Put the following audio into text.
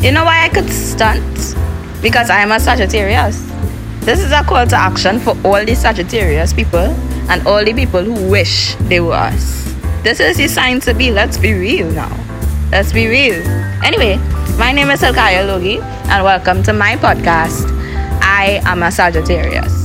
You know why I could stunt? Because I am a Sagittarius. This is a call to action for all the Sagittarius people and all the people who wish they were us. This is the sign to be. Let's be real now. Let's be real. Anyway, my name is Elkaya Logi, and welcome to my podcast. I am a Sagittarius.